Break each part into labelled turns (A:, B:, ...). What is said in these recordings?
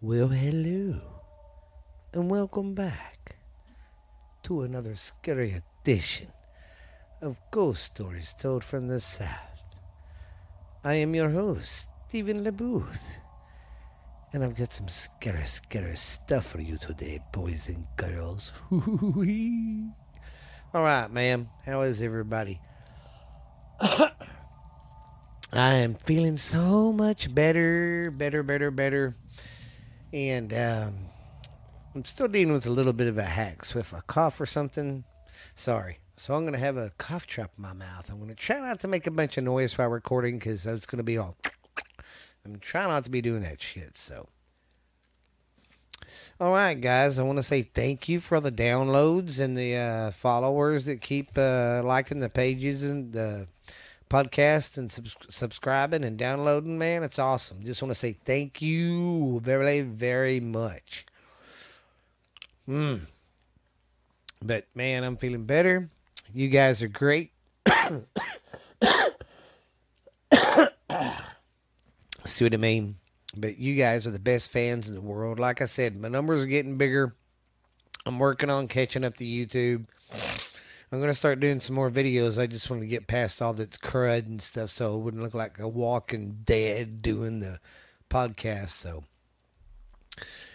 A: Well, hello, and welcome back to another scary edition of Ghost Stories Told from the South. I am your host, Stephen LeBooth, and I've got some scary, scary stuff for you today, boys and girls. All right, ma'am, how is everybody? I am feeling so much better, better, better, better and um, I'm still dealing with a little bit of a hack. So if I cough or something, sorry. So I'm gonna have a cough trap in my mouth. I'm gonna try not to make a bunch of noise while recording because was gonna be all. I'm trying not to be doing that shit. So. All right, guys. I want to say thank you for the downloads and the uh, followers that keep uh, liking the pages and the podcast and sub- subscribing and downloading, man. It's awesome. Just want to say thank you very, very much. Mm. But man, I'm feeling better. You guys are great. See what I mean? But you guys are the best fans in the world. Like I said, my numbers are getting bigger. I'm working on catching up to YouTube. I'm gonna start doing some more videos. I just want to get past all that crud and stuff, so it wouldn't look like a walking dead doing the podcast. So,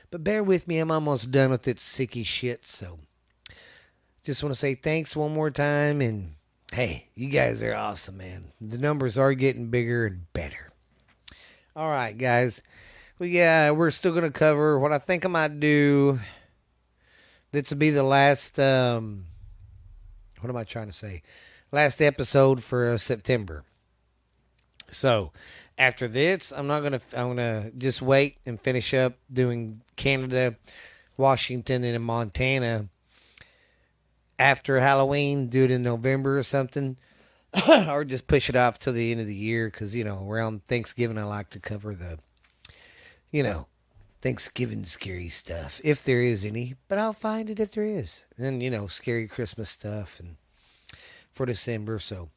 A: but bear with me. I'm almost done with this sicky shit. So, just want to say thanks one more time, and hey, you guys are awesome, man. The numbers are getting bigger and better. All right, guys. Well, yeah, we're still gonna cover what I think I might do. This will be the last. Um, what am I trying to say? Last episode for uh, September. So after this, I'm not gonna. I'm gonna just wait and finish up doing Canada, Washington, and Montana. After Halloween, do it in November or something, or just push it off to the end of the year because you know around Thanksgiving I like to cover the, you know, Thanksgiving scary stuff, if there is any, but I'll find it if there is. And, you know, scary Christmas stuff and for December. So,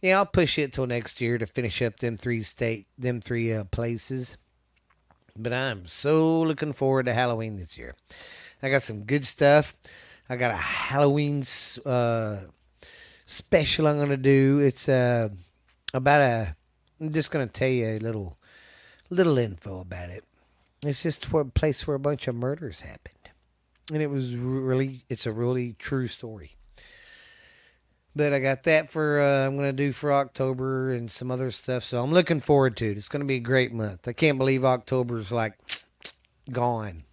A: yeah, I'll push it till next year to finish up them three state, them three uh, places. But I'm so looking forward to Halloween this year. I got some good stuff. I got a Halloween uh, special I'm going to do. It's uh, about a, I'm just going to tell you a little, little info about it it's just a place where a bunch of murders happened. And it was really, it's a really true story. But I got that for, uh, I'm going to do for October and some other stuff. So I'm looking forward to it. It's going to be a great month. I can't believe October's like gone.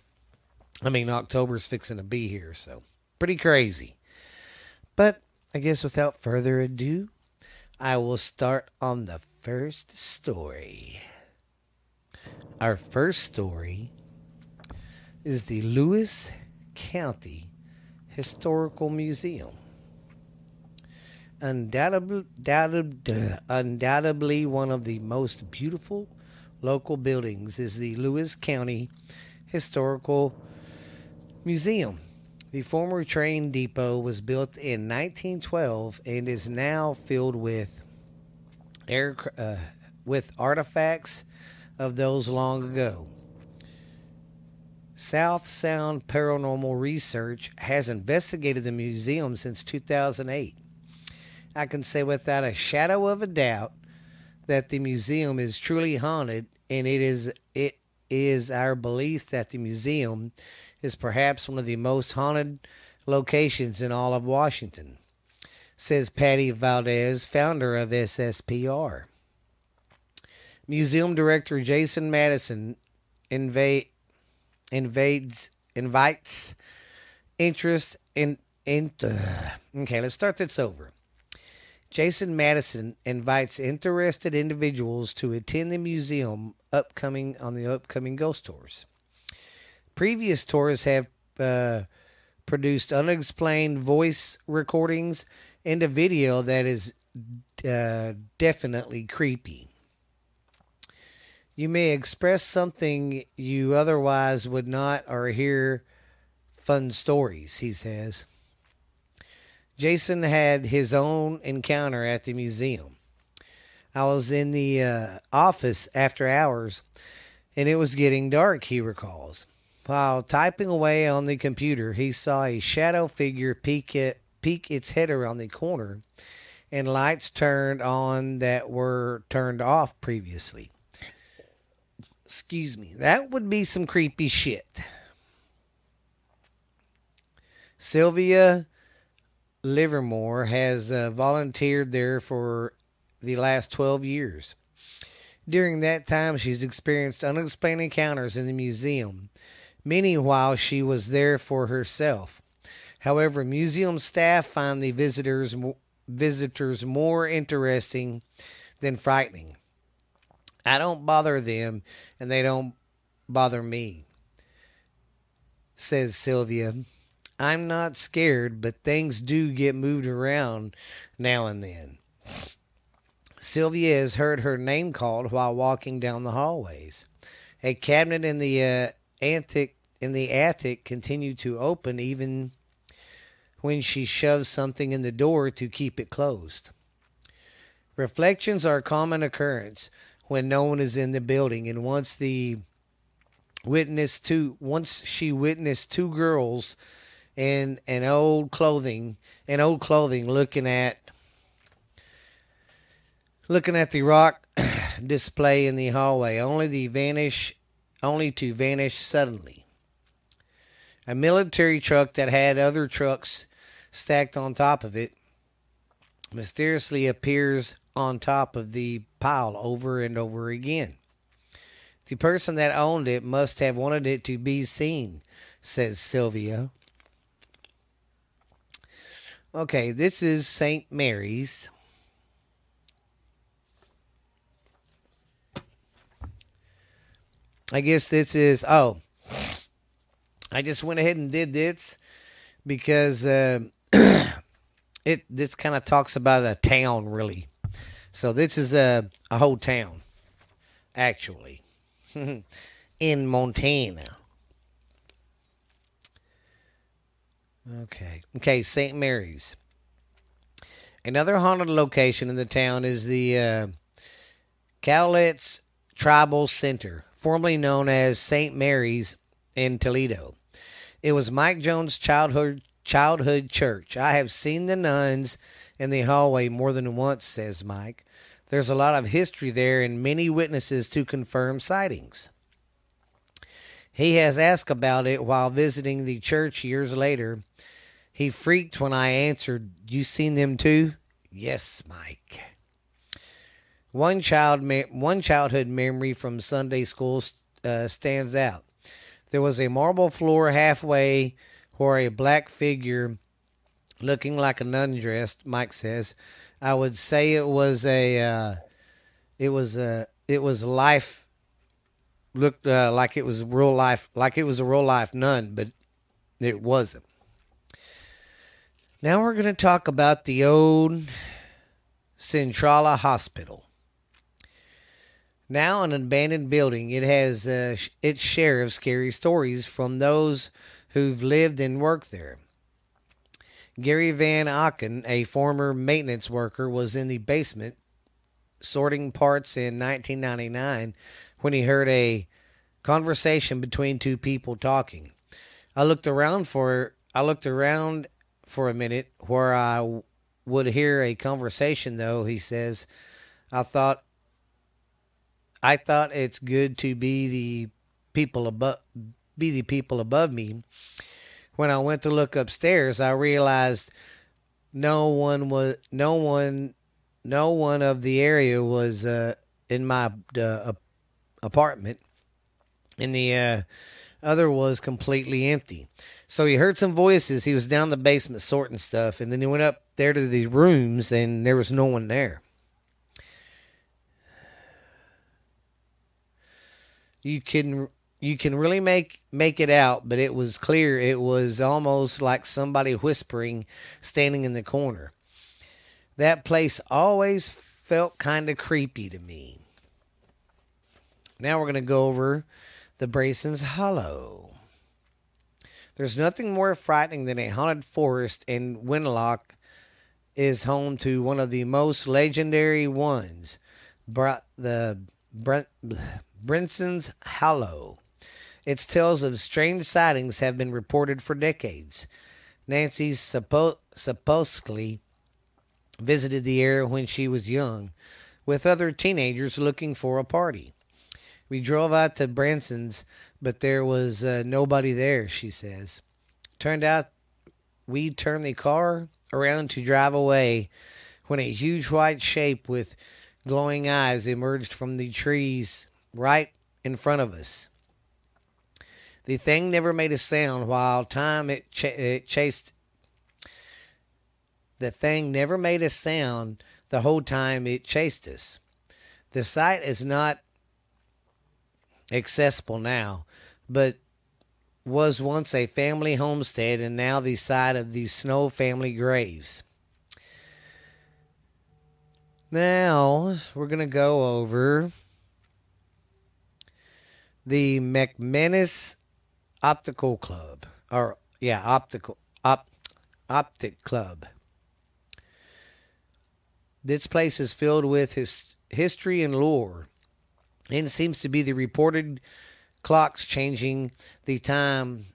A: I mean, October's fixing to be here. So pretty crazy. But I guess without further ado, I will start on the first story. Our first story is the Lewis County Historical Museum. Undoubtedly, undoubtedly, one of the most beautiful local buildings is the Lewis County Historical Museum. The former train depot was built in 1912 and is now filled with air, uh, with artifacts of those long ago. South Sound Paranormal Research has investigated the museum since 2008. I can say without a shadow of a doubt that the museum is truly haunted, and it is it is our belief that the museum is perhaps one of the most haunted locations in all of Washington, says Patty Valdez, founder of SSPR. Museum director Jason Madison invade, invades invites interest in in uh, okay let's start this over. Jason madison invites interested individuals to attend the museum upcoming on the upcoming ghost tours. Previous tours have uh, produced unexplained voice recordings and a video that is uh, definitely creepy you may express something you otherwise would not or hear fun stories, he says. Jason had his own encounter at the museum. I was in the uh, office after hours, and it was getting dark, he recalls. While typing away on the computer, he saw a shadow figure peek, peek its head around the corner and lights turned on that were turned off previously. Excuse me. That would be some creepy shit. Sylvia Livermore has uh, volunteered there for the last 12 years. During that time, she's experienced unexplained encounters in the museum, many while she was there for herself. However, museum staff find the visitors visitors more interesting than frightening. I don't bother them, and they don't bother me, says Sylvia. I'm not scared, but things do get moved around now and then. Sylvia has heard her name called while walking down the hallways. A cabinet in the uh, attic in the attic continued to open even when she shoves something in the door to keep it closed. Reflections are a common occurrence when no one is in the building, and once the witness two once she witnessed two girls in an old clothing in old clothing looking at looking at the rock display in the hallway, only the vanish only to vanish suddenly. A military truck that had other trucks stacked on top of it mysteriously appears on top of the pile over and over again. The person that owned it must have wanted it to be seen, says Sylvia. Okay, this is St. Mary's. I guess this is, oh, I just went ahead and did this because uh, it this kind of talks about a town really. So this is a a whole town, actually, in Montana. Okay, okay, St. Mary's. Another haunted location in the town is the uh, Cowlitz Tribal Center, formerly known as St. Mary's in Toledo. It was Mike Jones' childhood childhood church. I have seen the nuns in the hallway more than once, says Mike. There's a lot of history there and many witnesses to confirm sightings. He has asked about it while visiting the church years later. He freaked when I answered, You seen them too? Yes, Mike. One child, one childhood memory from Sunday school uh, stands out. There was a marble floor halfway where a black figure looking like a nun dressed, Mike says. I would say it was a uh, it was a it was life looked uh, like it was real life like it was a real life nun, but it wasn't. Now we're going to talk about the old Centralia Hospital. Now an abandoned building, it has uh, its share of scary stories from those who've lived and worked there. Gary Van Aken, a former maintenance worker, was in the basement sorting parts in 1999 when he heard a conversation between two people talking. I looked around for I looked around for a minute where I would hear a conversation though, he says. I thought I thought it's good to be the people above be the people above me. When I went to look upstairs, I realized no one was no one no one of the area was uh, in my uh, apartment, and the uh, other was completely empty. So he heard some voices. He was down the basement sorting stuff, and then he went up there to these rooms, and there was no one there. you can you can really make make it out, but it was clear it was almost like somebody whispering standing in the corner. That place always felt kind of creepy to me. Now we're going to go over the Brayson's Hollow. There's nothing more frightening than a haunted forest, and Winlock is home to one of the most legendary ones. The Brent, Brinson's Hollow. Its tales of strange sightings have been reported for decades. Nancy suppo- supposedly visited the area when she was young with other teenagers looking for a party. We drove out to Branson's, but there was uh, nobody there, she says. Turned out we turned the car around to drive away when a huge white shape with glowing eyes emerged from the trees right in front of us. The thing never made a sound while time it, ch- it chased. The thing never made a sound the whole time it chased us. The site is not accessible now, but was once a family homestead and now the site of the Snow family graves. Now we're going to go over the McManus Optical Club, or yeah, optical op, optic club. This place is filled with his history and lore, and seems to be the reported clocks changing the time.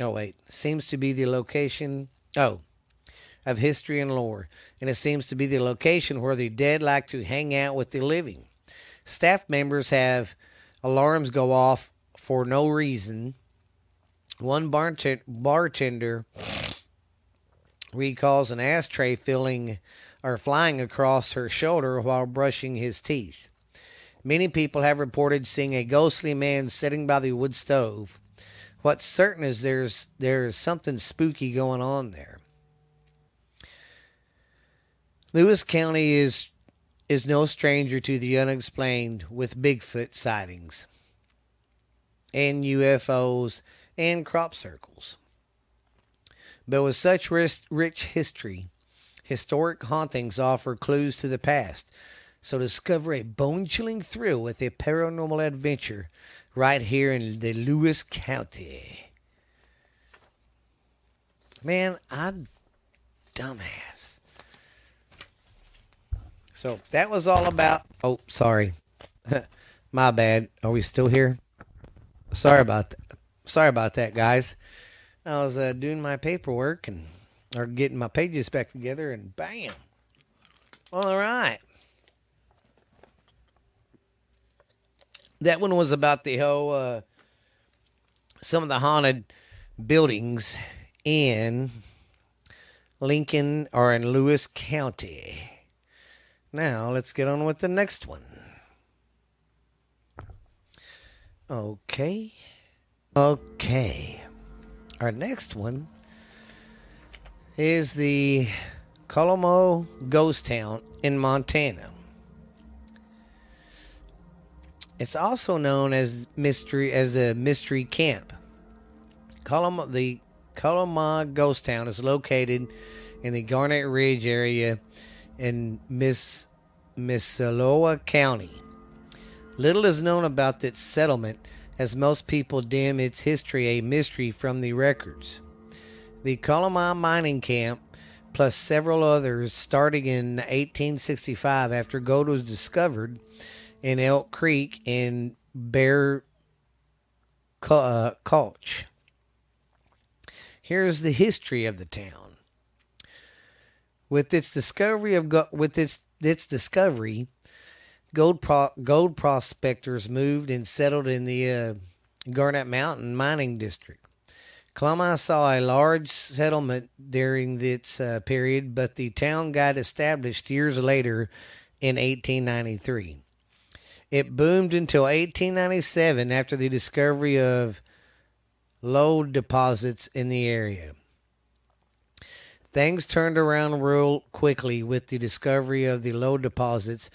A: Oh wait, seems to be the location. Oh, of history and lore, and it seems to be the location where the dead like to hang out with the living. Staff members have alarms go off for no reason. One bartender recalls an ashtray filling or flying across her shoulder while brushing his teeth. Many people have reported seeing a ghostly man sitting by the wood stove. What's certain is there's there's something spooky going on there. Lewis County is is no stranger to the unexplained with Bigfoot sightings and UFOs and crop circles. But with such rich history, historic hauntings offer clues to the past. So discover a bone chilling thrill with a paranormal adventure right here in the Lewis County. Man, I'm dumbass. So that was all about. Oh, sorry. My bad. Are we still here? Sorry about that. Sorry about that, guys. I was uh, doing my paperwork and or getting my pages back together, and bam. All right. That one was about the whole uh, some of the haunted buildings in Lincoln or in Lewis County. Now let's get on with the next one. Okay. Okay. Our next one is the Kokomo Ghost Town in Montana. It's also known as mystery as a mystery camp. Kokomo, the Kokomo Ghost Town is located in the Garnet Ridge area in Miss Missoula County. Little is known about its settlement, as most people deem its history a mystery from the records. The Kokomo mining camp, plus several others, starting in 1865 after gold was discovered in Elk Creek in Bear uh. Here's the history of the town. With its discovery of with its its discovery, gold pro- gold prospectors moved and settled in the uh, Garnet Mountain mining district. Kokomo saw a large settlement during its uh, period, but the town got established years later in 1893. It boomed until 1897 after the discovery of lode deposits in the area. Things turned around real quickly with the discovery of the lode deposits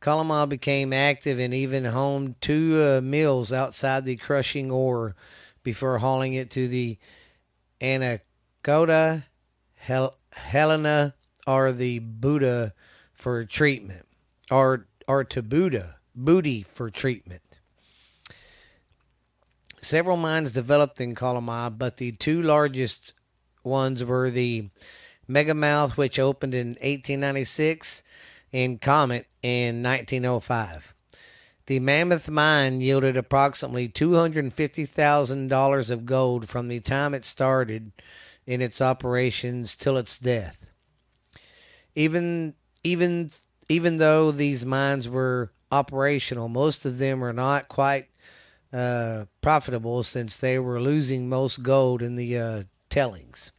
A: Kokomo became active and even homed two uh, mills outside the crushing ore before hauling it to the Anaconda, Hel- Helena, or the Buddha for treatment, or or to Buddha, Booty for treatment. Several mines developed in Kokomo, but the two largest ones were the Megamouth, which opened in 1896, and Comet in 1905. The Mammoth Mine yielded approximately $250,000 of gold from the time it started in its operations till its death. Even even even though these mines were operational, most of them are not quite uh, profitable since they were losing most gold in the uh, tellings.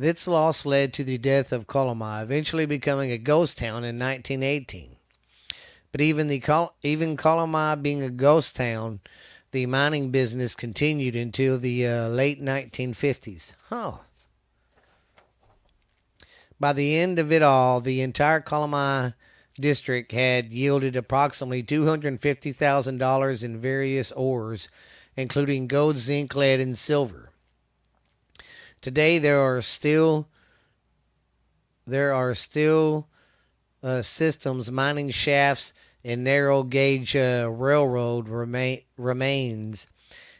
A: This loss led to the death of Coloma, eventually becoming a ghost town in 1918. But even the even Coloma being a ghost town, the mining business continued until the uh, late 1950s. Huh. By the end of it all, the entire Coloma district had yielded approximately $250,000 in various ores, including gold, zinc, lead, and silver. Today, there are still there are still uh, systems mining shafts and narrow gauge uh, railroad remain, remains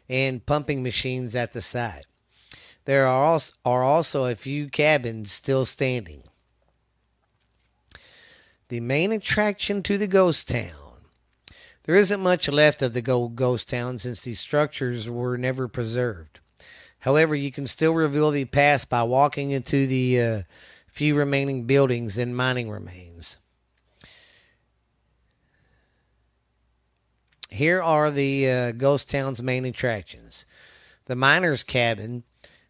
A: and pumping machines at the site. There are also, are also a few cabins still standing. The main attraction to the ghost town. There isn't much left of the ghost town since these structures were never preserved. However, you can still reveal the past by walking into the uh, few remaining buildings and mining remains. Here are the uh, ghost town's main attractions: the miner's cabin.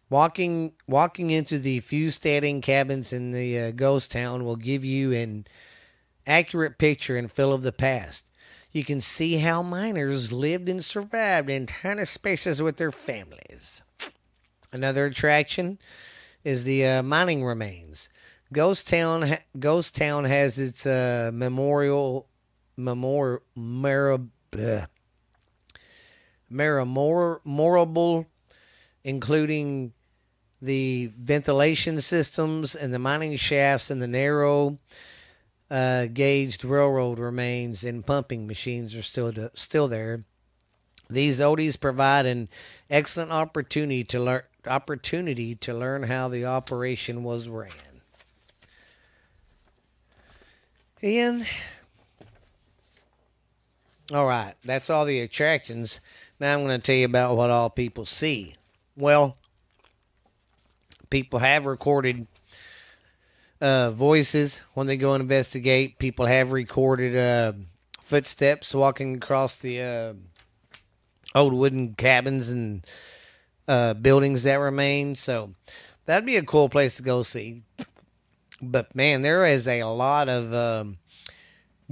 A: Walking walking into the few standing cabins in the uh, ghost town will give you an accurate picture and feel of the past. You can see how miners lived and survived in tiny spaces with their families. Another attraction is the uh, mining remains. Ghost Town, Ghost Town has its uh, memorial, memorial, memorable, including the ventilation systems and the mining shafts and the narrow uh, gauged railroad remains and pumping machines are still to, still there. These oldies provide an excellent opportunity to learn opportunity to learn how the operation was ran. And all right, that's all the attractions. Now I'm going to tell you about what all people see. Well, people have recorded uh, voices when they go and investigate. People have recorded uh, footsteps walking across the uh, old wooden cabins and uh, buildings that remain. So that'd be a cool place to go see. But man, there is a lot of um,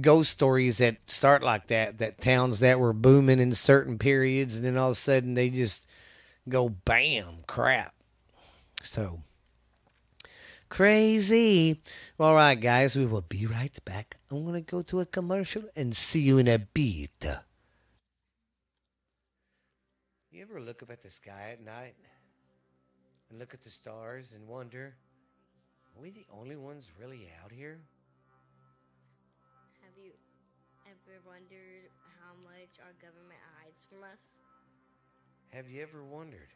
A: ghost stories that start like that. That towns that were booming in certain periods, and then all of a sudden they just go bam, crap. So crazy. All right, guys, we will be right back. I'm going to go to a commercial and see you in a bit. You ever look up at the sky at night and look at the stars and wonder, are we the only ones really out here?
B: Have you ever wondered how much our government hides from us?
A: Have you ever wondered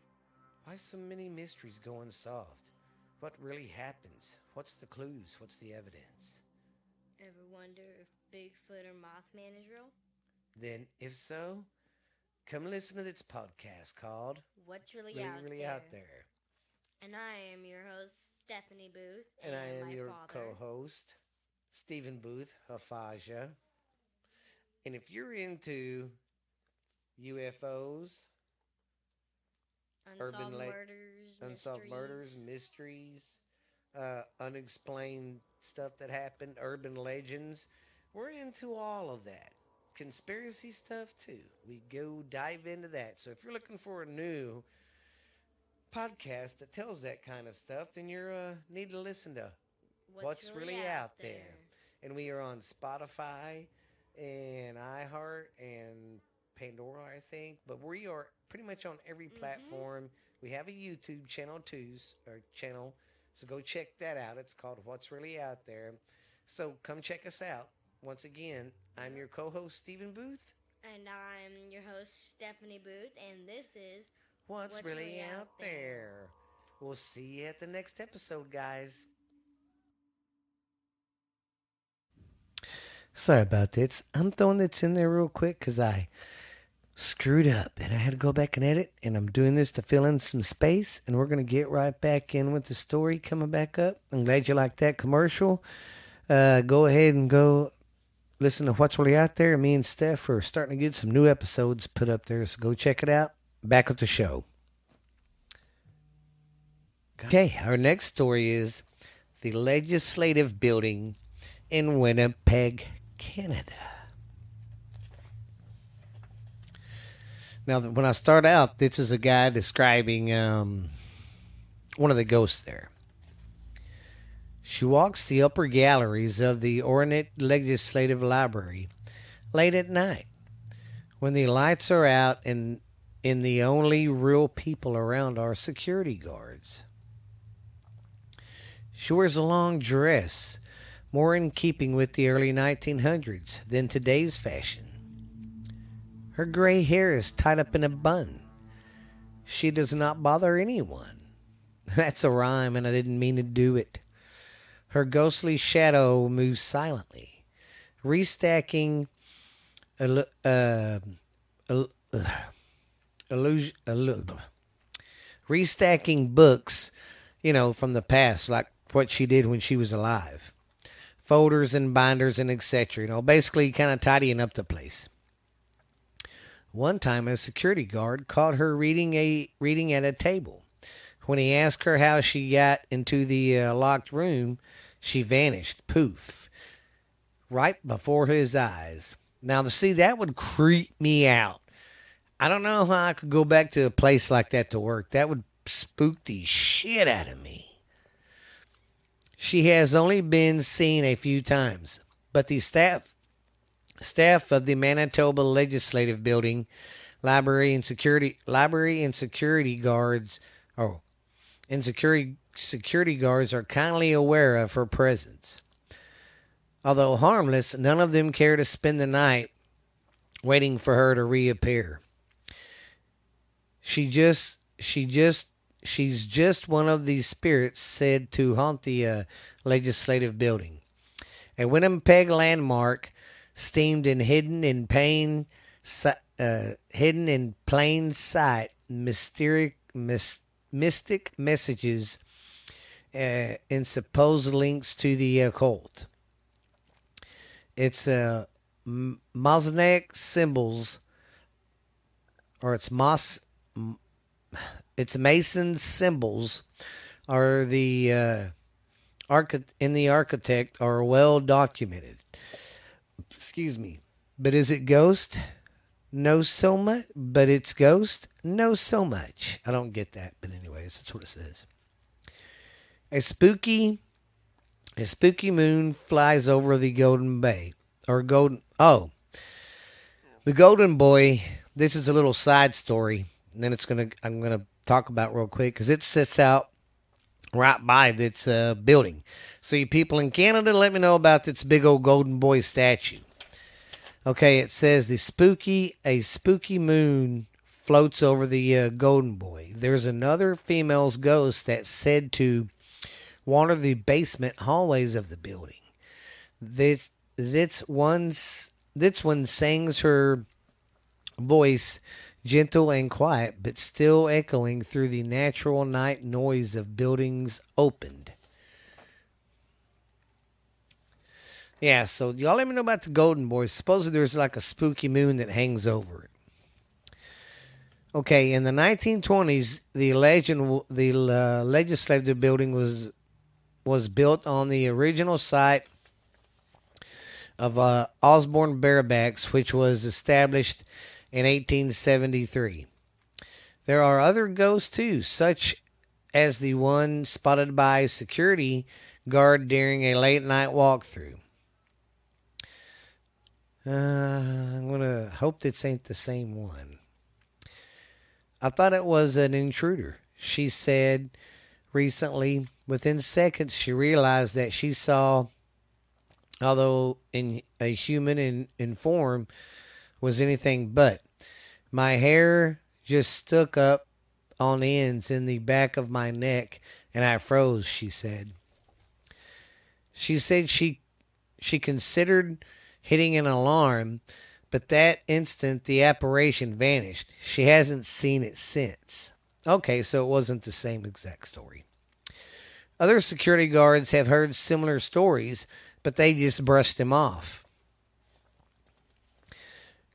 A: why so many mysteries go unsolved? What really happens? What's the clues? What's the evidence?
B: Ever wonder if Bigfoot or Mothman is real?
A: Then, if so, come listen to this podcast called
B: What's Really,
A: Really,
B: out,
A: really
B: there?
A: Out There.
B: And I am your host, Stephanie Booth.
A: And I am
B: my
A: your
B: father.
A: co host, Stephen Booth, Hafaja. And if you're into UFOs,
B: Unsolved
A: urban la-
B: murders,
A: unsolved
B: mysteries.
A: murders, mysteries, uh, unexplained stuff that happened, urban legends. We're into all of that. Conspiracy stuff too. We go dive into that. So if you're looking for a new podcast that tells that kind of stuff, then you uh, need to listen to What's Really Out There? and we are on Spotify and iHeart and Pandora, I think. But we are pretty much on every
B: Mhm.
A: platform. We have a YouTube channel too, or channel, so go check that out. It's called What's Really Out There. So come check us out. Once again, I'm your co-host Stephen Booth.
B: And I'm your host, Stephanie Booth, and this is
A: What's,
B: What's
A: really,
B: Really
A: out
B: Out
A: there?
B: There?
A: We'll see you at the next episode, guys. Sorry about this. I'm throwing this in there real quick because I screwed up and I had to go back and edit. And I'm doing this to fill in some space. And we're going to get right back in with the story coming back up. I'm glad you liked that commercial. Uh, go ahead and go listen to what's really out there. Me and Steph are starting to get some new episodes put up there. So go check it out. Back at the show. Okay, our next story is the legislative building in Winnipeg, Canada. Now, when I start out, this is a guy describing um, one of the ghosts there. She walks the upper galleries of the ornate legislative library late at night when the lights are out and and the only real people around are security guards. She wears a long dress, more in keeping with the early 1900s than today's fashion. Her gray hair is tied up in a bun. She does not bother anyone. That's a rhyme, and I didn't mean to do it. Her ghostly shadow moves silently, restacking uh, uh, illusion, restacking books, you know, from the past, like what she did when she was alive. Folders and binders and etc. You know, basically kind of tidying up the place. One time, a security guard caught her reading a reading at a table. When he asked her how she got into the uh, locked room, she vanished, poof, right before his eyes. Now, to see that would creep me out. I don't know how I could go back to a place like that to work. That would spook the shit out of me. She has only been seen a few times, but the staff staff of the Manitoba Legislative Building, library and security library and security guards oh and security security guards are kindly aware of her presence. Although harmless, none of them care to spend the night waiting for her to reappear. She just she just she's just one of these spirits said to haunt the uh, legislative building. A Winnipeg landmark steamed and hidden in pain uh, hidden in plain sight mysterious mystic messages uh, and supposed links to the occult. It's a uh, Masonic symbols, or it's Mos its Mason symbols are the uh, archi- in the architect are well documented. Excuse me, but is it ghost? No, so much. But it's ghost. No, so much. I don't get that, but anyways, that's what it says. A spooky, a spooky moon flies over the Golden Bay or Golden. Oh, the Golden Boy. This is a little side story and then it's gonna I'm gonna talk about real quick because it sits out right by this uh, building. So you people in Canada, let me know about this big old golden boy statue. Okay, it says the spooky a spooky moon floats over the uh, golden boy. There's another female's ghost that's said to wander the basement hallways of the building. This this one's this one sings her voice gentle and quiet, but still echoing through the natural night noise of buildings opened. Yeah, so y'all let me know about the Golden Boys. Supposedly there's like a spooky moon that hangs over it. Okay, in the 1920s, the legend, the uh, legislative building was was built on the original site of uh, Osborne Barracks, which was established in 1873. There are other ghosts too, such as the one spotted by a security guard during a late night walkthrough. Uh, I'm gonna hope this ain't the same one. I thought it was an intruder. She said recently. Within seconds, she realized that she saw, although in a human in, in form, was anything but. My hair just stuck up on ends in the back of my neck and I froze, she said. She said she she considered hitting an alarm, but that instant the apparition vanished. She hasn't seen it since. Okay, so it wasn't the same exact story. Other security guards have heard similar stories, but they just brushed them off.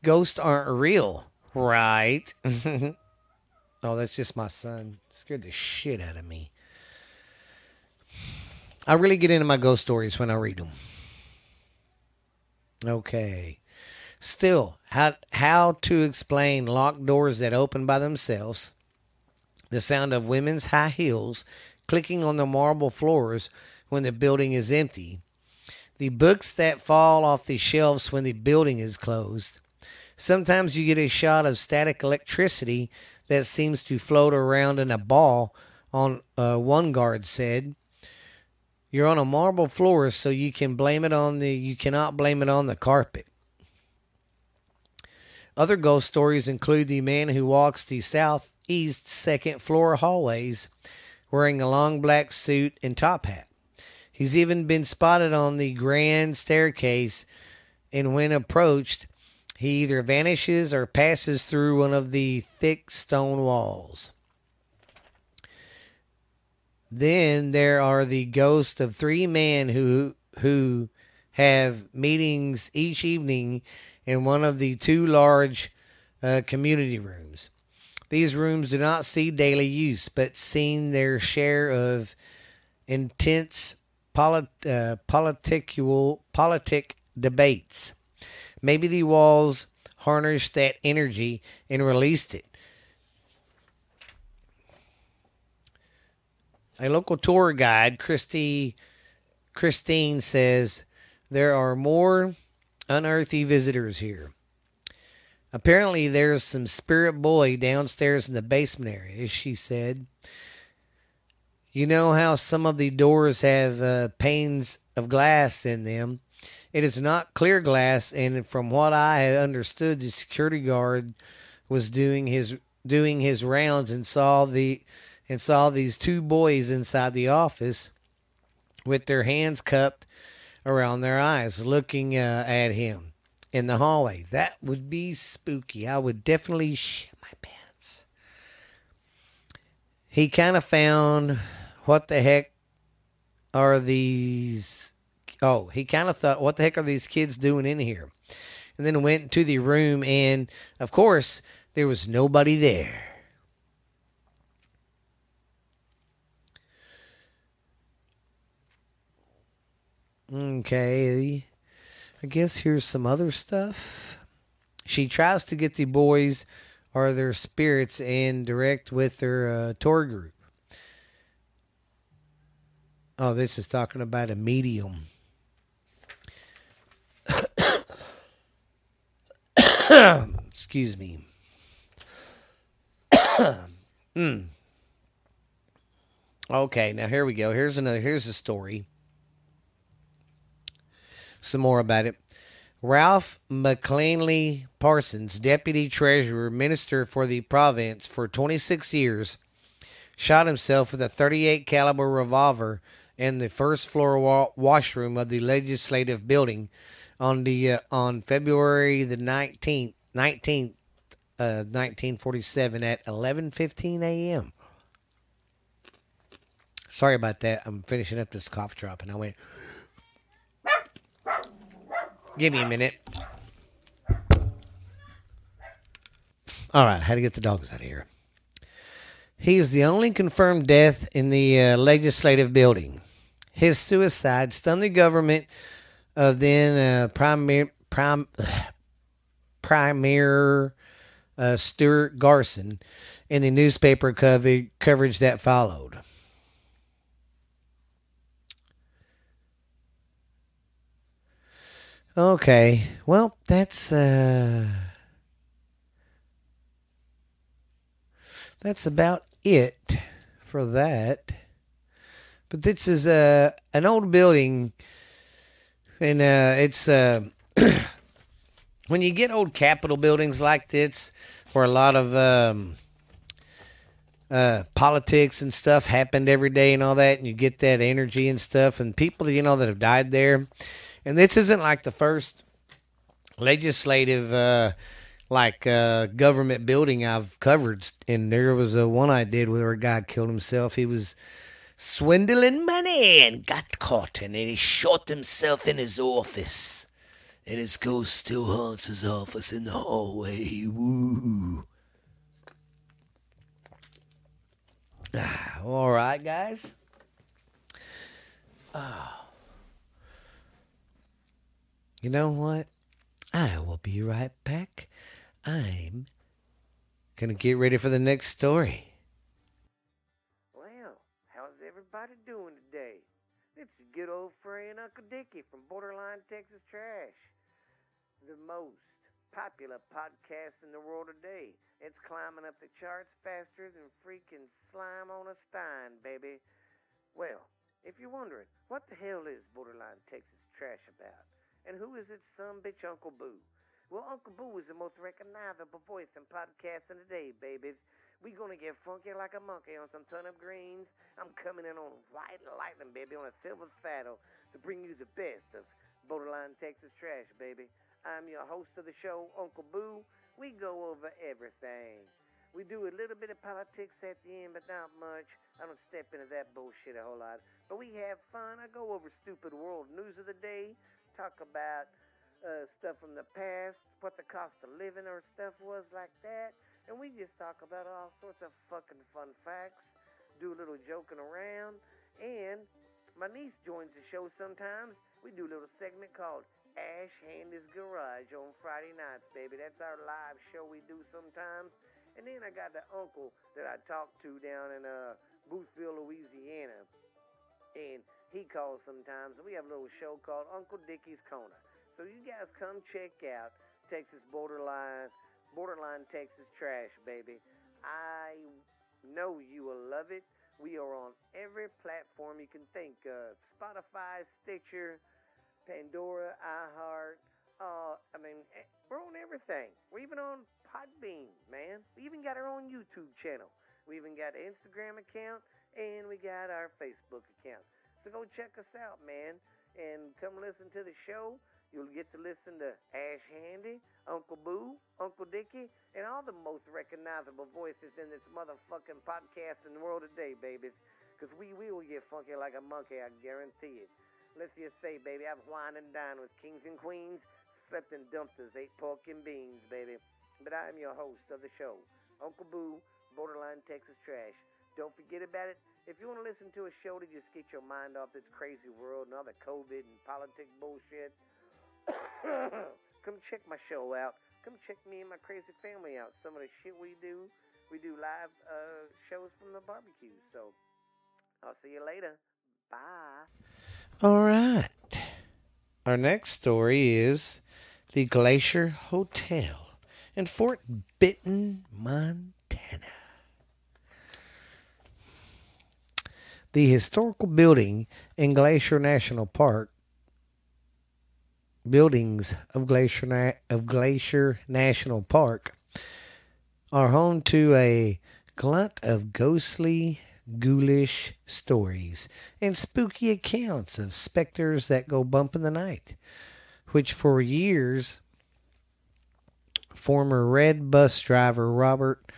A: Ghosts aren't real, right? oh, that's just my son. Scared the shit out of me. I really get into my ghost stories when I read them. Okay. Still, how how to explain locked doors that open by themselves, the sound of women's high heels clicking on the marble floors when the building is empty, the books that fall off the shelves when the building is closed. Sometimes you get a shot of static electricity that seems to float around in a ball, on uh, one guard said. You're on a marble floor, so you can blame it on the you cannot blame it on the carpet. Other ghost stories include the man who walks the southeast second floor hallways wearing a long black suit and top hat. He's even been spotted on the grand staircase, and when approached, he either vanishes or passes through one of the thick stone walls. Then there are the ghosts of three men who who have meetings each evening in one of the two large uh, community rooms. These rooms do not see daily use, but seen their share of intense polit- uh, political politic debates. Maybe the walls harnessed that energy and released it. A local tour guide, Christy Christine says there are more unearthly visitors here. Apparently, there's some spirit boy downstairs in the basement area, she said. You know how some of the doors have uh, panes of glass in them? It is not clear glass, and from what I had understood, the security guard was doing his doing his rounds and saw the and saw these two boys inside the office with their hands cupped around their eyes, looking uh, at him in the hallway. That would be spooky. I would definitely shit my pants. He kind of found what the heck are these? Oh, he kind of thought, what the heck are these kids doing in here? And then went to the room, and of course, there was nobody there. Okay. I guess here's some other stuff. She tries to get the boys or their spirits in direct with their uh, tour group. Oh, this is talking about a medium. Excuse me. mm. Okay, now here we go. Here's another. Here's a story some more about it. Ralph McClanley Parsons, deputy treasurer, minister for the province for 26 years, shot himself with a 38 caliber revolver in the first floor wa- washroom of the legislative building on the uh, on February the 19th 19th uh, 1947 at 11:15 a.m. Sorry about that. I'm finishing up this cough drop and I went Give me a minute. All right, how to get the dogs out of here. He is the only confirmed death in the uh, legislative building. His suicide stunned the government of then uh, Premier Prime Premier uh, Stuart Garson in the newspaper cover- coverage that followed. Okay. Well, that's uh That's about it for that. But this is uh, an old building and uh it's uh when you get old capitol buildings like this where a lot of um uh, politics and stuff happened every day and all that, and you get that energy and stuff, and people you know that have died there, and this isn't like the first
C: legislative uh, like uh, government building I've covered, and there was a one I did where a guy killed himself. He was swindling money and got caught, and he shot himself in his office. And his ghost still haunts his office in the hallway. Woo. Ah, all right, guys. Oh. You know what? I will be right back. I'm gonna get ready for the next story.
A: Well, how's everybody doing today? It's is good old friend Uncle Dickie from Borderline Texas Trash, the most popular podcast in the world today. It's climbing up the charts faster than freaking slime on a stein, baby. Well, if you're wondering, what the hell is Borderline Texas Trash about? And who is its son bitch Uncle Boo? Well, Uncle Boo is the most recognizable voice in podcasting today, babies. We gonna get funky like a monkey on some turnip greens. I'm coming in on white lightning, baby, on a silver saddle to bring you the best of Borderline Texas Trash, baby. I'm your host of the show, Uncle Boo. We go over everything. We do a little bit of politics at the end, but not much. I don't step into that bullshit a whole lot. But we have fun. I go over stupid world news of the day, talk about uh, stuff from the past, what the cost of living or stuff was like that. And we just talk about all sorts of fucking fun facts, do a little joking around. And my niece joins the show sometimes. We do a little segment called Ash Handy's Garage on Friday nights, baby. That's our live show we do sometimes. And then I got the uncle that I talk to down in uh, Boothville, Louisiana. And he calls sometimes. We have a little show called Uncle Dickie's Corner. So you guys come check out Texas Borderline, Borderline Texas Trash, baby. I know you will love it. We are on every platform you can think of. Spotify, Stitcher, Pandora, iHeart. Uh, I mean, eh, we're on everything. We're even on Podbean, man. We even got our own YouTube channel. We even got an Instagram account, and we got our Facebook account. Go check us out, man, and come listen to the show. You'll get to listen to Ash Handy, Uncle Boo, Uncle Dickie, and all the most recognizable voices in this motherfucking podcast in the world today, babies. Because we will get funky like a monkey, I guarantee it. Let's just say, baby, I've wined and dined with kings and queens, slept in dumpsters, ate pork and beans, baby. But I am your host of the show, Uncle Boo, Borderline Texas Trash. Don't forget about it. If you want to listen to a show to just get your mind off this crazy world and all the COVID and politics bullshit, come check my show out. Come check me and my crazy family out. Some of the shit we do, we do live uh, shows from the barbecue. So I'll see you later. Bye.
C: All right. Our next story is the Glacier Hotel in Fort Benton, Montana. The historical building in Glacier National Park, buildings of Glacier Na- of Glacier National Park, are home to a glut of ghostly ghoulish stories and spooky accounts of specters that go bump in the night, which for years former Red bus driver Robert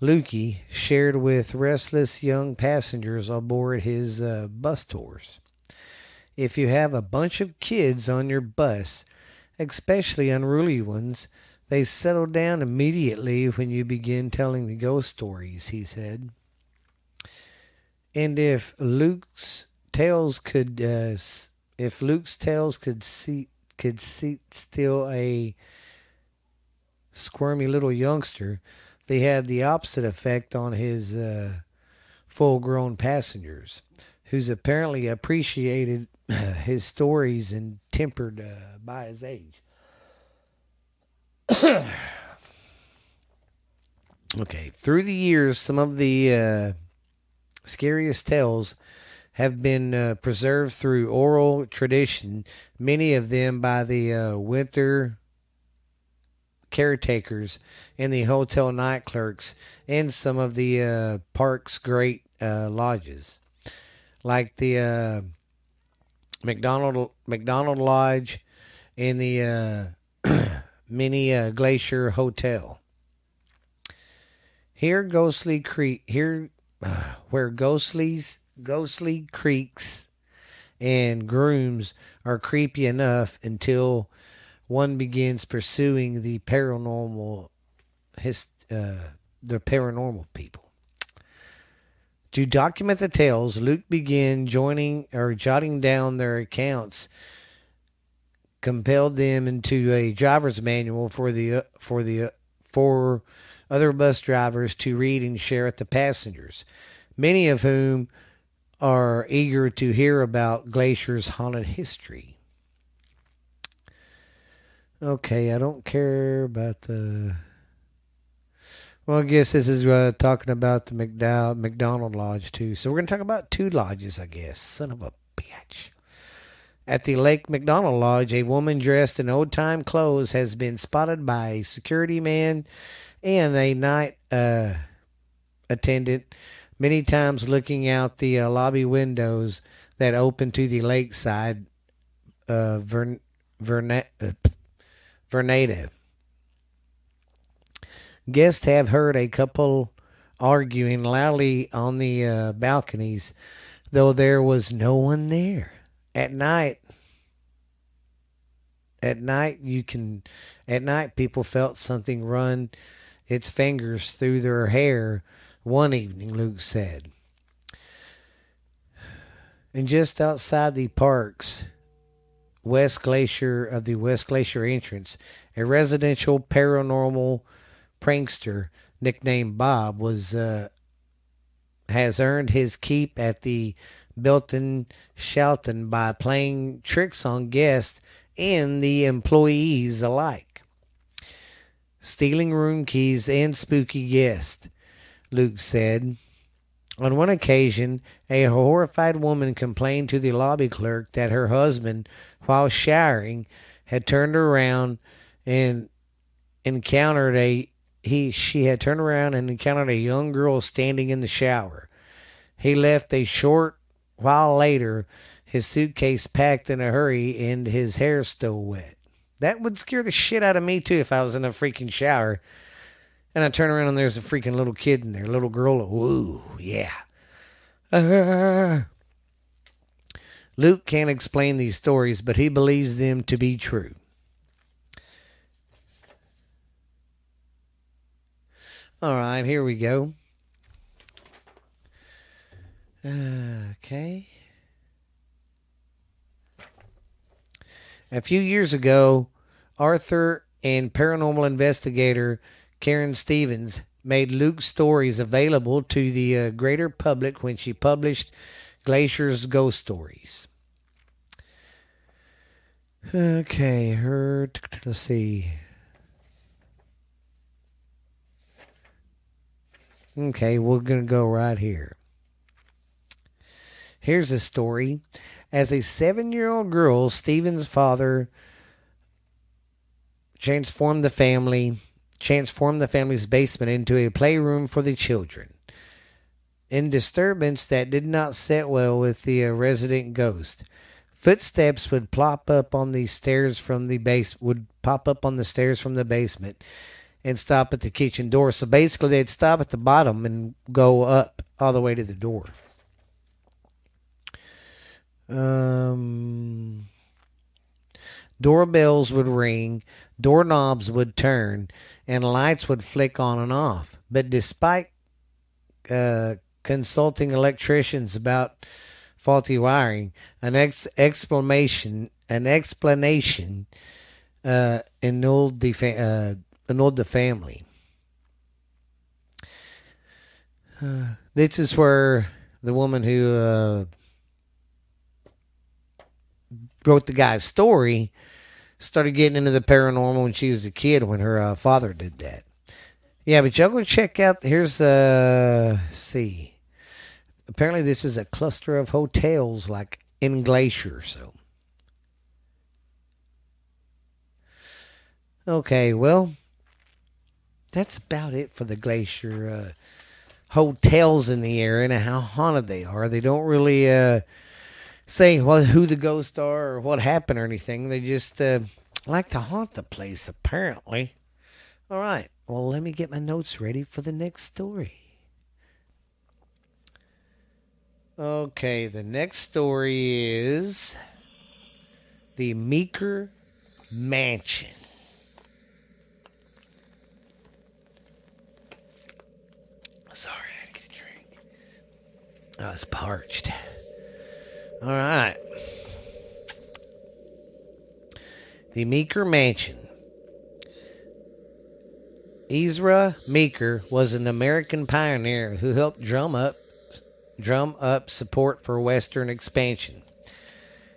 C: Lukey shared with restless young passengers aboard his uh, bus tours. If you have a bunch of kids on your bus, especially unruly ones, they settle down immediately when you begin telling the ghost stories, he said. And if Luke's tales could, uh, if Luke's tales could see, could see still a squirmy little youngster, they had the opposite effect on his uh, full-grown passengers, who's apparently appreciated his stories and tempered uh, by his age. okay, through the years, some of the uh, scariest tales have been uh, preserved through oral tradition, many of them by the uh, winter caretakers and the hotel night clerks in some of the uh, park's great uh, lodges, like the uh, McDonald McDonald Lodge and the uh,
A: Many uh, glacier hotel. Here, ghostly creek. Here, uh, where ghostly's ghostly creeks and grooms are creepy enough until one begins pursuing the paranormal, his, uh, the paranormal people. To document the tales, Luke began joining or jotting down their accounts, compelled them into a driver's manual for the uh, for the uh, for other bus drivers to read and share with the passengers, many of whom are eager to hear about Glacier's haunted history. Okay, I don't care about the well, I guess this is uh, talking about the McDowell, McDonald Lodge, too. So we're going to talk about two lodges, I guess. Son of a bitch. At the Lake McDonald Lodge, a woman dressed in old time clothes has been spotted by a security man and a night uh, attendant many times looking out the uh, lobby windows that open to the lakeside uh, Vern, uh, Vernada. Guests have heard a couple arguing loudly on the uh, balconies, though there was no one there. At night, at night you can, at night people felt something run its fingers through their hair. One evening, Luke said. And just outside the parks, West Glacier of the West Glacier entrance, a residential paranormal prankster nicknamed Bob was uh, has earned his keep at the Belton Shelton by playing tricks on guests and the employees alike, stealing room keys and spooky guests. Luke said. On one occasion, a horrified woman complained to the lobby clerk that her husband, while showering, had turned around and encountered a he she had turned around and encountered a young girl standing in the shower. He left a short while later, his suitcase packed in a hurry and his hair still wet. That would scare the shit out of me too if I was in a freaking shower. And I turn around and there's a freaking little kid in there, little girl. Woo, yeah. Uh, Luke can't explain these stories, but he believes them to be true. All right, here we go. Okay. A few years ago, Arthur and paranormal investigator Karen Stevens made Luke's stories available to the uh, greater public when she published Glacier's Ghost Stories. Okay, her. Let's see. Okay, we're going to go right here. Here's a story. As a seven year old girl, Stephen's father transformed the family transformed the family's basement into a playroom for the children. In disturbance that did not sit well with the uh, resident ghost, footsteps would plop up on the stairs from the base would pop up on the stairs from the basement and stop at the kitchen door. So basically, they'd stop at the bottom and go up all the way to the door. Um, doorbells would ring, doorknobs would turn, and lights would flick on and off. But despite uh, consulting electricians about faulty wiring, an ex- explanation an explanation uh, annulled the fa- uh, annoyed the family. Uh, this is where the woman who uh, wrote the guy's story started getting into the paranormal when she was a kid when her uh, father did that. Yeah, but y'all go check out. Here's uh, see. Apparently, this is a cluster of hotels like in Glacier. So, okay, well, that's about it for the Glacier uh, hotels in the area and how haunted they are. They don't really uh, say well who the ghosts are or what happened or anything. They just uh, like to haunt the place, apparently. All right. Well, let me get my notes ready for the next story. Okay, the next story is the Meeker Mansion. Sorry, I had to get a drink. I was parched. All right. The Meeker Mansion. Ezra Meeker was an American pioneer who helped drum up drum up support for western expansion.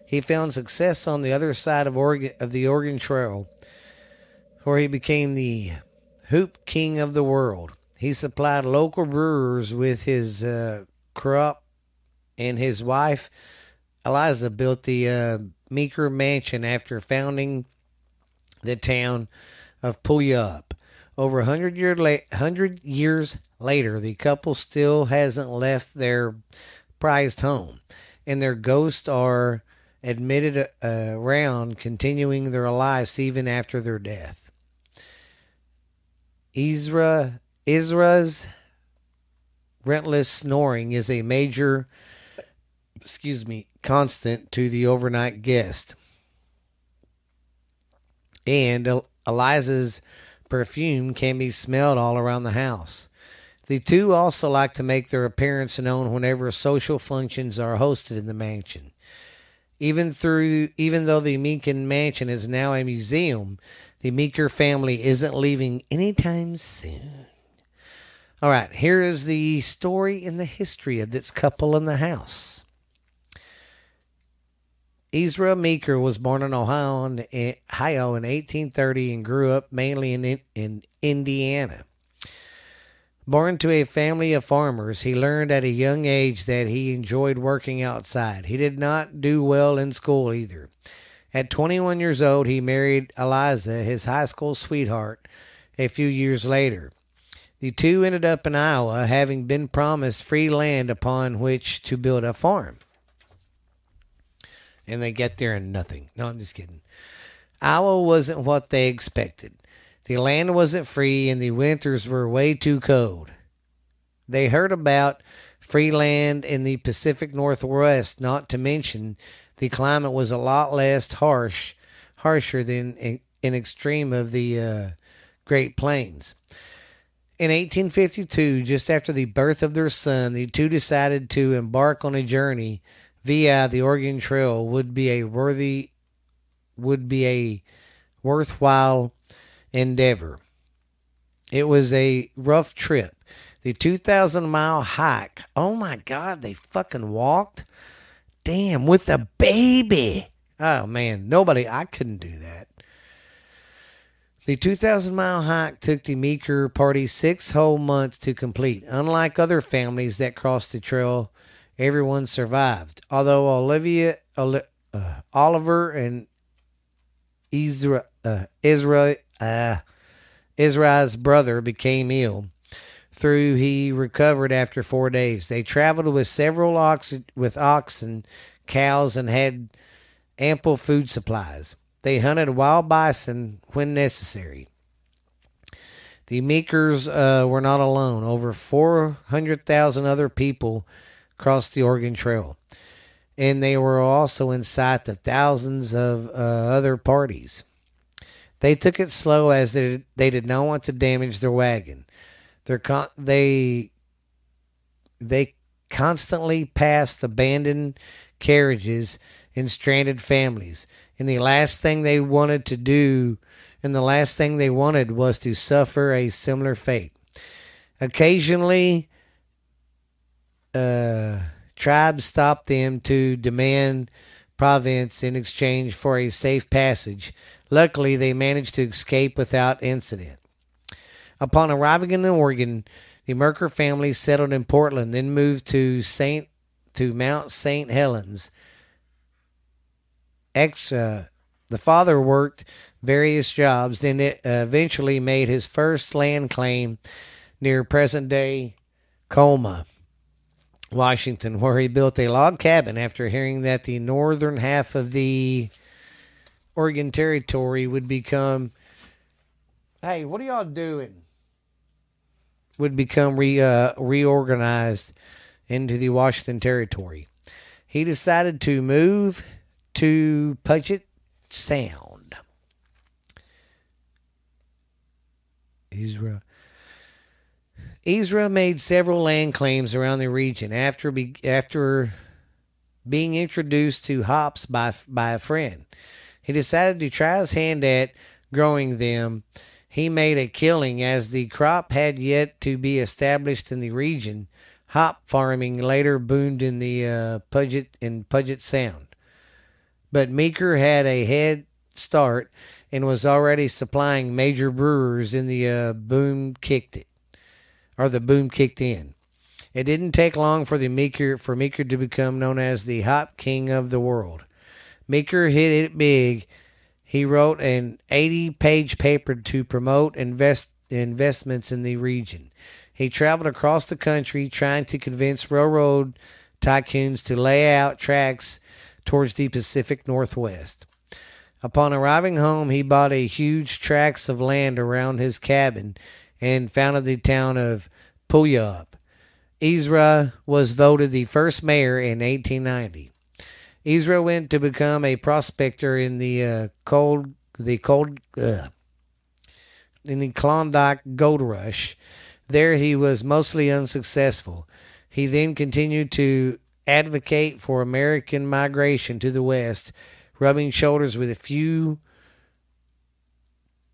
A: He found success on the other side of Oregon of the Oregon Trail, where he became the hoop king of the world. He supplied local brewers with his uh, crop, and his wife Eliza built the uh, Meeker Mansion after founding the town of Puyallup. Over a hundred year la- hundred years later, the couple still hasn't left their prized home, and their ghosts are admitted uh, around, continuing their lives even after their death. Ezra Ezra's relentless snoring is a major, excuse me, constant to the overnight guest, and Eliza's perfume can be smelled all around the house. The two also like to make their appearance known whenever social functions are hosted in the mansion. Even through even though the Meeker mansion is now a museum, the Meeker family isn't leaving anytime soon. All right, here is the story and the history of this couple in the house. Ezra Meeker was born in Ohio in, Ohio in 1830 and grew up mainly in, in Indiana. Born to a family of farmers, he learned at a young age that he enjoyed working outside. He did not do well in school either. At 21 years old, he married Eliza, his high school sweetheart, a few years later. The two ended up in Iowa, having been promised free land upon which to build a farm and they get there and nothing. No, I'm just kidding. Iowa wasn't what they expected. The land wasn't free and the winters were way too cold. They heard about free land in the Pacific Northwest, not to mention the climate was a lot less harsh, harsher than in, in extreme of the uh, Great Plains. In 1852, just after the birth of their son, the two decided to embark on a journey via the Oregon Trail would be a worthy would be a worthwhile endeavor. It was a rough trip. The 2,000 mile hike. Oh my God, they fucking walked? Damn, with a baby. Oh man, nobody, I couldn't do that. The 2,000 mile hike took the Meeker party six whole months to complete. Unlike other families that crossed the trail, everyone survived. Although Olivia, uh, Oliver, and Ezra, uh, Israel, uh, Israel's brother became ill. Through he recovered after four days. They traveled with several ox with oxen, cows, and had ample food supplies. They hunted wild bison when necessary. The Meekers uh, were not alone. Over 400,000 other people crossed the Oregon Trail. And they were also in sight of thousands of uh, other parties. They took it slow as they, they did not want to damage their wagon. Their con- they they constantly passed abandoned carriages and stranded families. And the last thing they wanted to do, and the last thing they wanted was to suffer a similar fate. Occasionally, uh, tribes stopped them to demand province in exchange for a safe passage. Luckily, they managed to escape without incident. Upon arriving in Oregon, the Meeker family settled in Portland, then moved to Saint to Mount Saint Helens. Ex, uh, the father worked various jobs, then it, uh, eventually made his first land claim near present day Kalama. Washington, where he built a log cabin after hearing that the northern half of the Oregon Territory would become. Hey, what are y'all doing? Would become re, uh, reorganized into the Washington Territory. He decided to move to Puget Sound. Ezra. Ezra made several land claims around the region after be, after being introduced to hops by by a friend. He decided to try his hand at growing them. He made a killing as the crop had yet to be established in the region. Hop farming later boomed in the uh, Puget in Puget Sound, but Meeker had a head start and was already supplying major brewers in the uh, boom kicked it, or the boom kicked in. It didn't take long for the Meeker for Meeker to become known as the hop king of the world. Meeker hit it big. He wrote an 80-page paper to promote invest investments in the region. He traveled across the country trying to convince railroad tycoons to lay out tracks towards the Pacific Northwest. Upon arriving home, he bought a huge tracts of land around his cabin and founded the town of Puyallup. Ezra was voted the first mayor in 1890. Ezra went to become a prospector in the uh, cold, the cold, uh, in the Klondike Gold Rush. There, he was mostly unsuccessful. He then continued to advocate for American migration to the West, rubbing shoulders with a few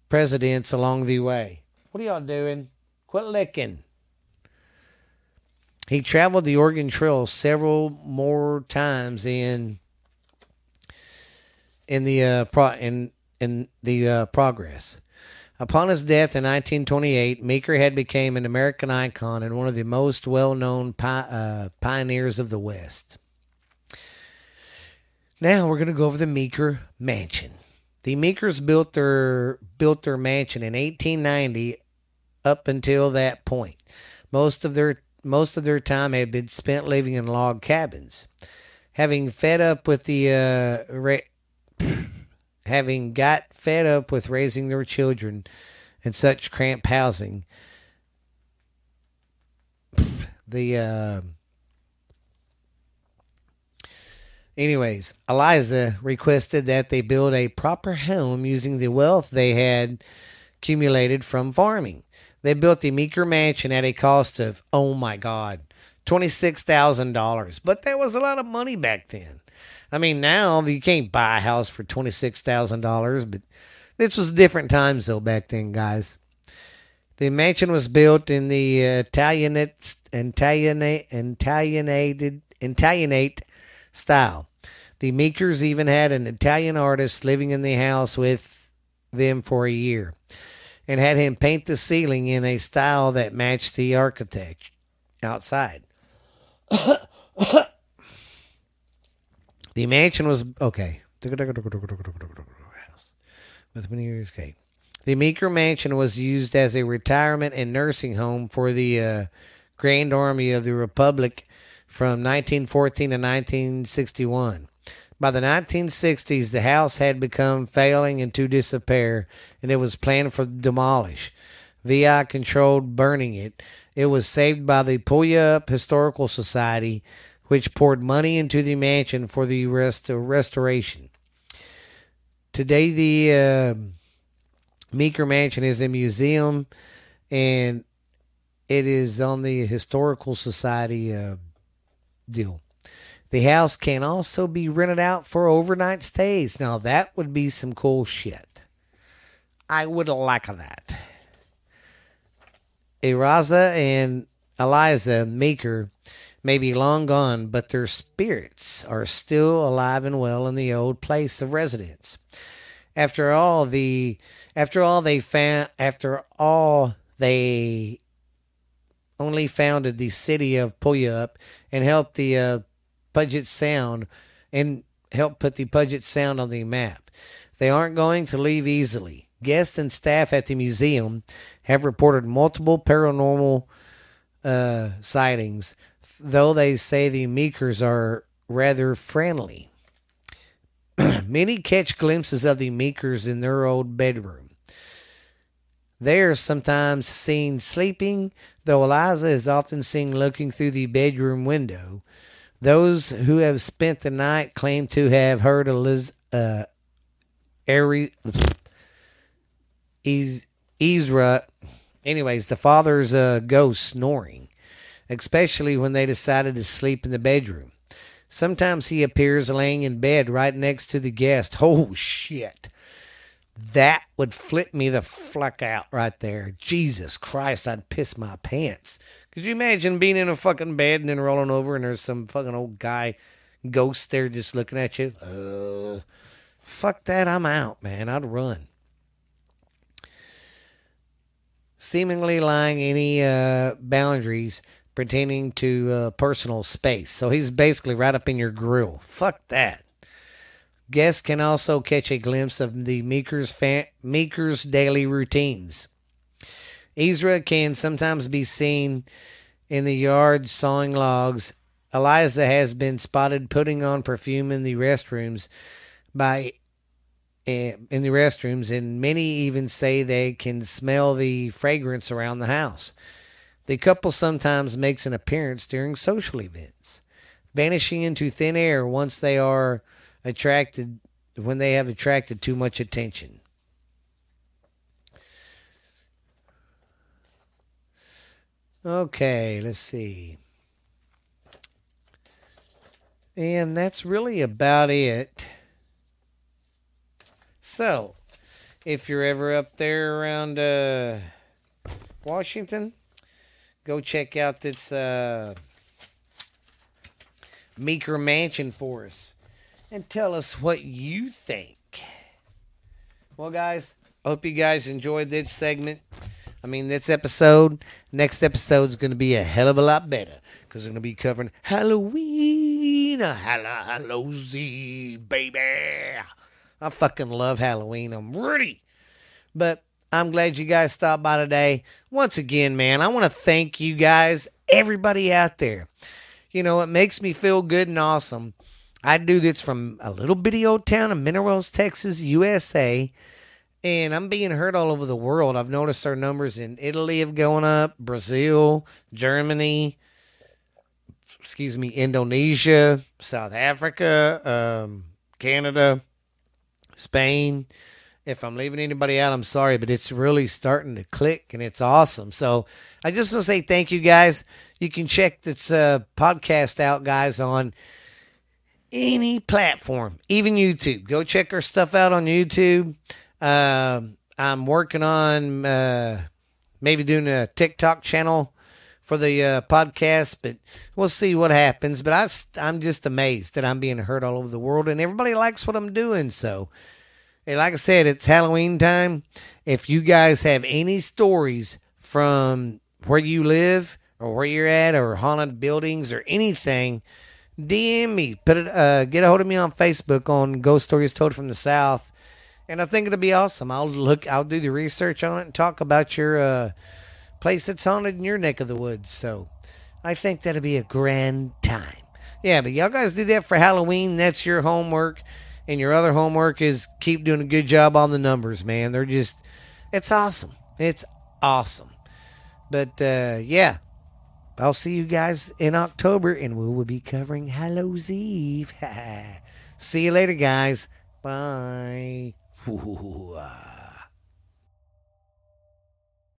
A: presidents along the way. What are y'all doing? Quit licking. He traveled the Oregon Trail several more times in in the uh, pro in in the uh, progress. Upon his death in 1928, Meeker had become an American icon and one of the most well-known pi- uh, pioneers of the West. Now we're going to go over the Meeker Mansion. The Meekers built their built their mansion in 1890. Up until that point, most of their most of their time had been spent living in log cabins. Having fed up with the uh, ra- having got fed up with raising their children in such cramped housing, the uh, anyways, Eliza requested that they build a proper home using the wealth they had accumulated from farming. They built the Meeker Mansion at a cost of, oh my God, $26,000. But that was a lot of money back then. I mean, now you can't buy a house for $26,000, but this was different times though back then, guys. The mansion was built in the uh, Italianate, Italianate, Italianated, Italianate style. The Meekers even had an Italian artist living in the house with them for a year and had him paint the ceiling in a style that matched the architect outside. the mansion was okay. With many years, okay. The Meeker Mansion was used as a retirement and nursing home for the uh, Grand Army of the Republic from 1914 to 1961. By the 1960s, the house had become failing and to disrepair, and it was planned for demolish. VI controlled burning it. It was saved by the Puyallup Historical Society, which poured money into the mansion for the rest restoration. Today, the uh, Meeker Mansion is a museum, and it is on the Historical Society uh, deal. The house can also be rented out for overnight stays. Now, that would be some cool shit. I would like that. Eraza and Eliza Meeker may be long gone, but their spirits are still alive and well in the old place of residence. After all, the after all they found after all they only founded the city of Puyallup and helped the uh, Puget Sound and help put the Puget Sound on the map. They aren't going to leave easily. Guests and staff at the museum have reported multiple paranormal uh, sightings, though they say the Meekers are rather friendly. Many catch glimpses of the Meekers in their old bedroom. They are sometimes seen sleeping, though Eliza is often seen looking through the bedroom window. Those who have spent the night claim to have heard Eliz, uh, Ari, Ez, Ezra, anyways, the father's uh, ghost snoring, especially when they decided to sleep in the bedroom. Sometimes he appears laying in bed right next to the guest. Oh, shit. That would flip me the fuck out right there. Jesus Christ, I'd piss my pants. Could you imagine being in a fucking bed and then rolling over and there's some fucking old guy ghost there just looking at you? Uh, fuck that, I'm out, man. I'd run. Seemingly lying any uh, boundaries pertaining to uh, personal space. So he's basically right up in your grill. Fuck that. Guests can also catch a glimpse of the Meeker's, fa- Meeker's daily routines. Ezra can sometimes be seen in the yard sawing logs. Eliza has been spotted putting on perfume in the restrooms by eh, in the restrooms, and many even say they can smell the fragrance around the house. The couple sometimes makes an appearance during social events, vanishing into thin air once they are attracted when they have attracted too much attention. Okay, let's see. And that's really about it. So, if you're ever up there around uh, Washington, go check out this uh, Meeker Mansion for us and tell us what you think. Well, guys, I hope you guys enjoyed this segment. I mean, this episode. Next episode is going to be a hell of a lot better because we're going to be covering Halloween, Hallows Eve, baby. I fucking love Halloween. I'm ready. But I'm glad you guys stopped by today. Once again, man, I want to thank you guys, everybody out there. You know, it makes me feel good and awesome. I do this from a little bitty old town of Minerals, Texas, USA. And I'm being heard all over the world. I've noticed our numbers in Italy have gone up, Brazil, Germany, excuse me, Indonesia, South Africa, um, Canada, Spain. If I'm leaving anybody out, I'm sorry, but it's really starting to click and it's awesome. So I just want to say thank you guys. You can check this uh, podcast out, guys, on any platform, even YouTube. Go check our stuff out on YouTube. Um, I'm working on uh, maybe doing a TikTok channel for the uh, podcast, but we'll see what happens. But I, I'm just amazed that I'm being heard all over the world, and everybody likes what I'm doing. So, and like I said, it's Halloween time. If you guys have any stories from where you live or where you're at, or haunted buildings or anything, DM me. Put it. Uh, get a hold of me on Facebook on Ghost Stories Told from the South and I think it'll be awesome. I'll look, I'll do the research on it and talk about your uh, place that's haunted in your neck of the woods. So I think that'll be a grand time. Yeah, but y'all guys do that for Halloween. That's your homework, and your other homework is keep doing a good job on the numbers, man. They're just, it's awesome. It's awesome. But uh, yeah, I'll see you guys in October, and we will be covering Hallows Eve. see you later, guys. Bye. 呼呼呼呼啊。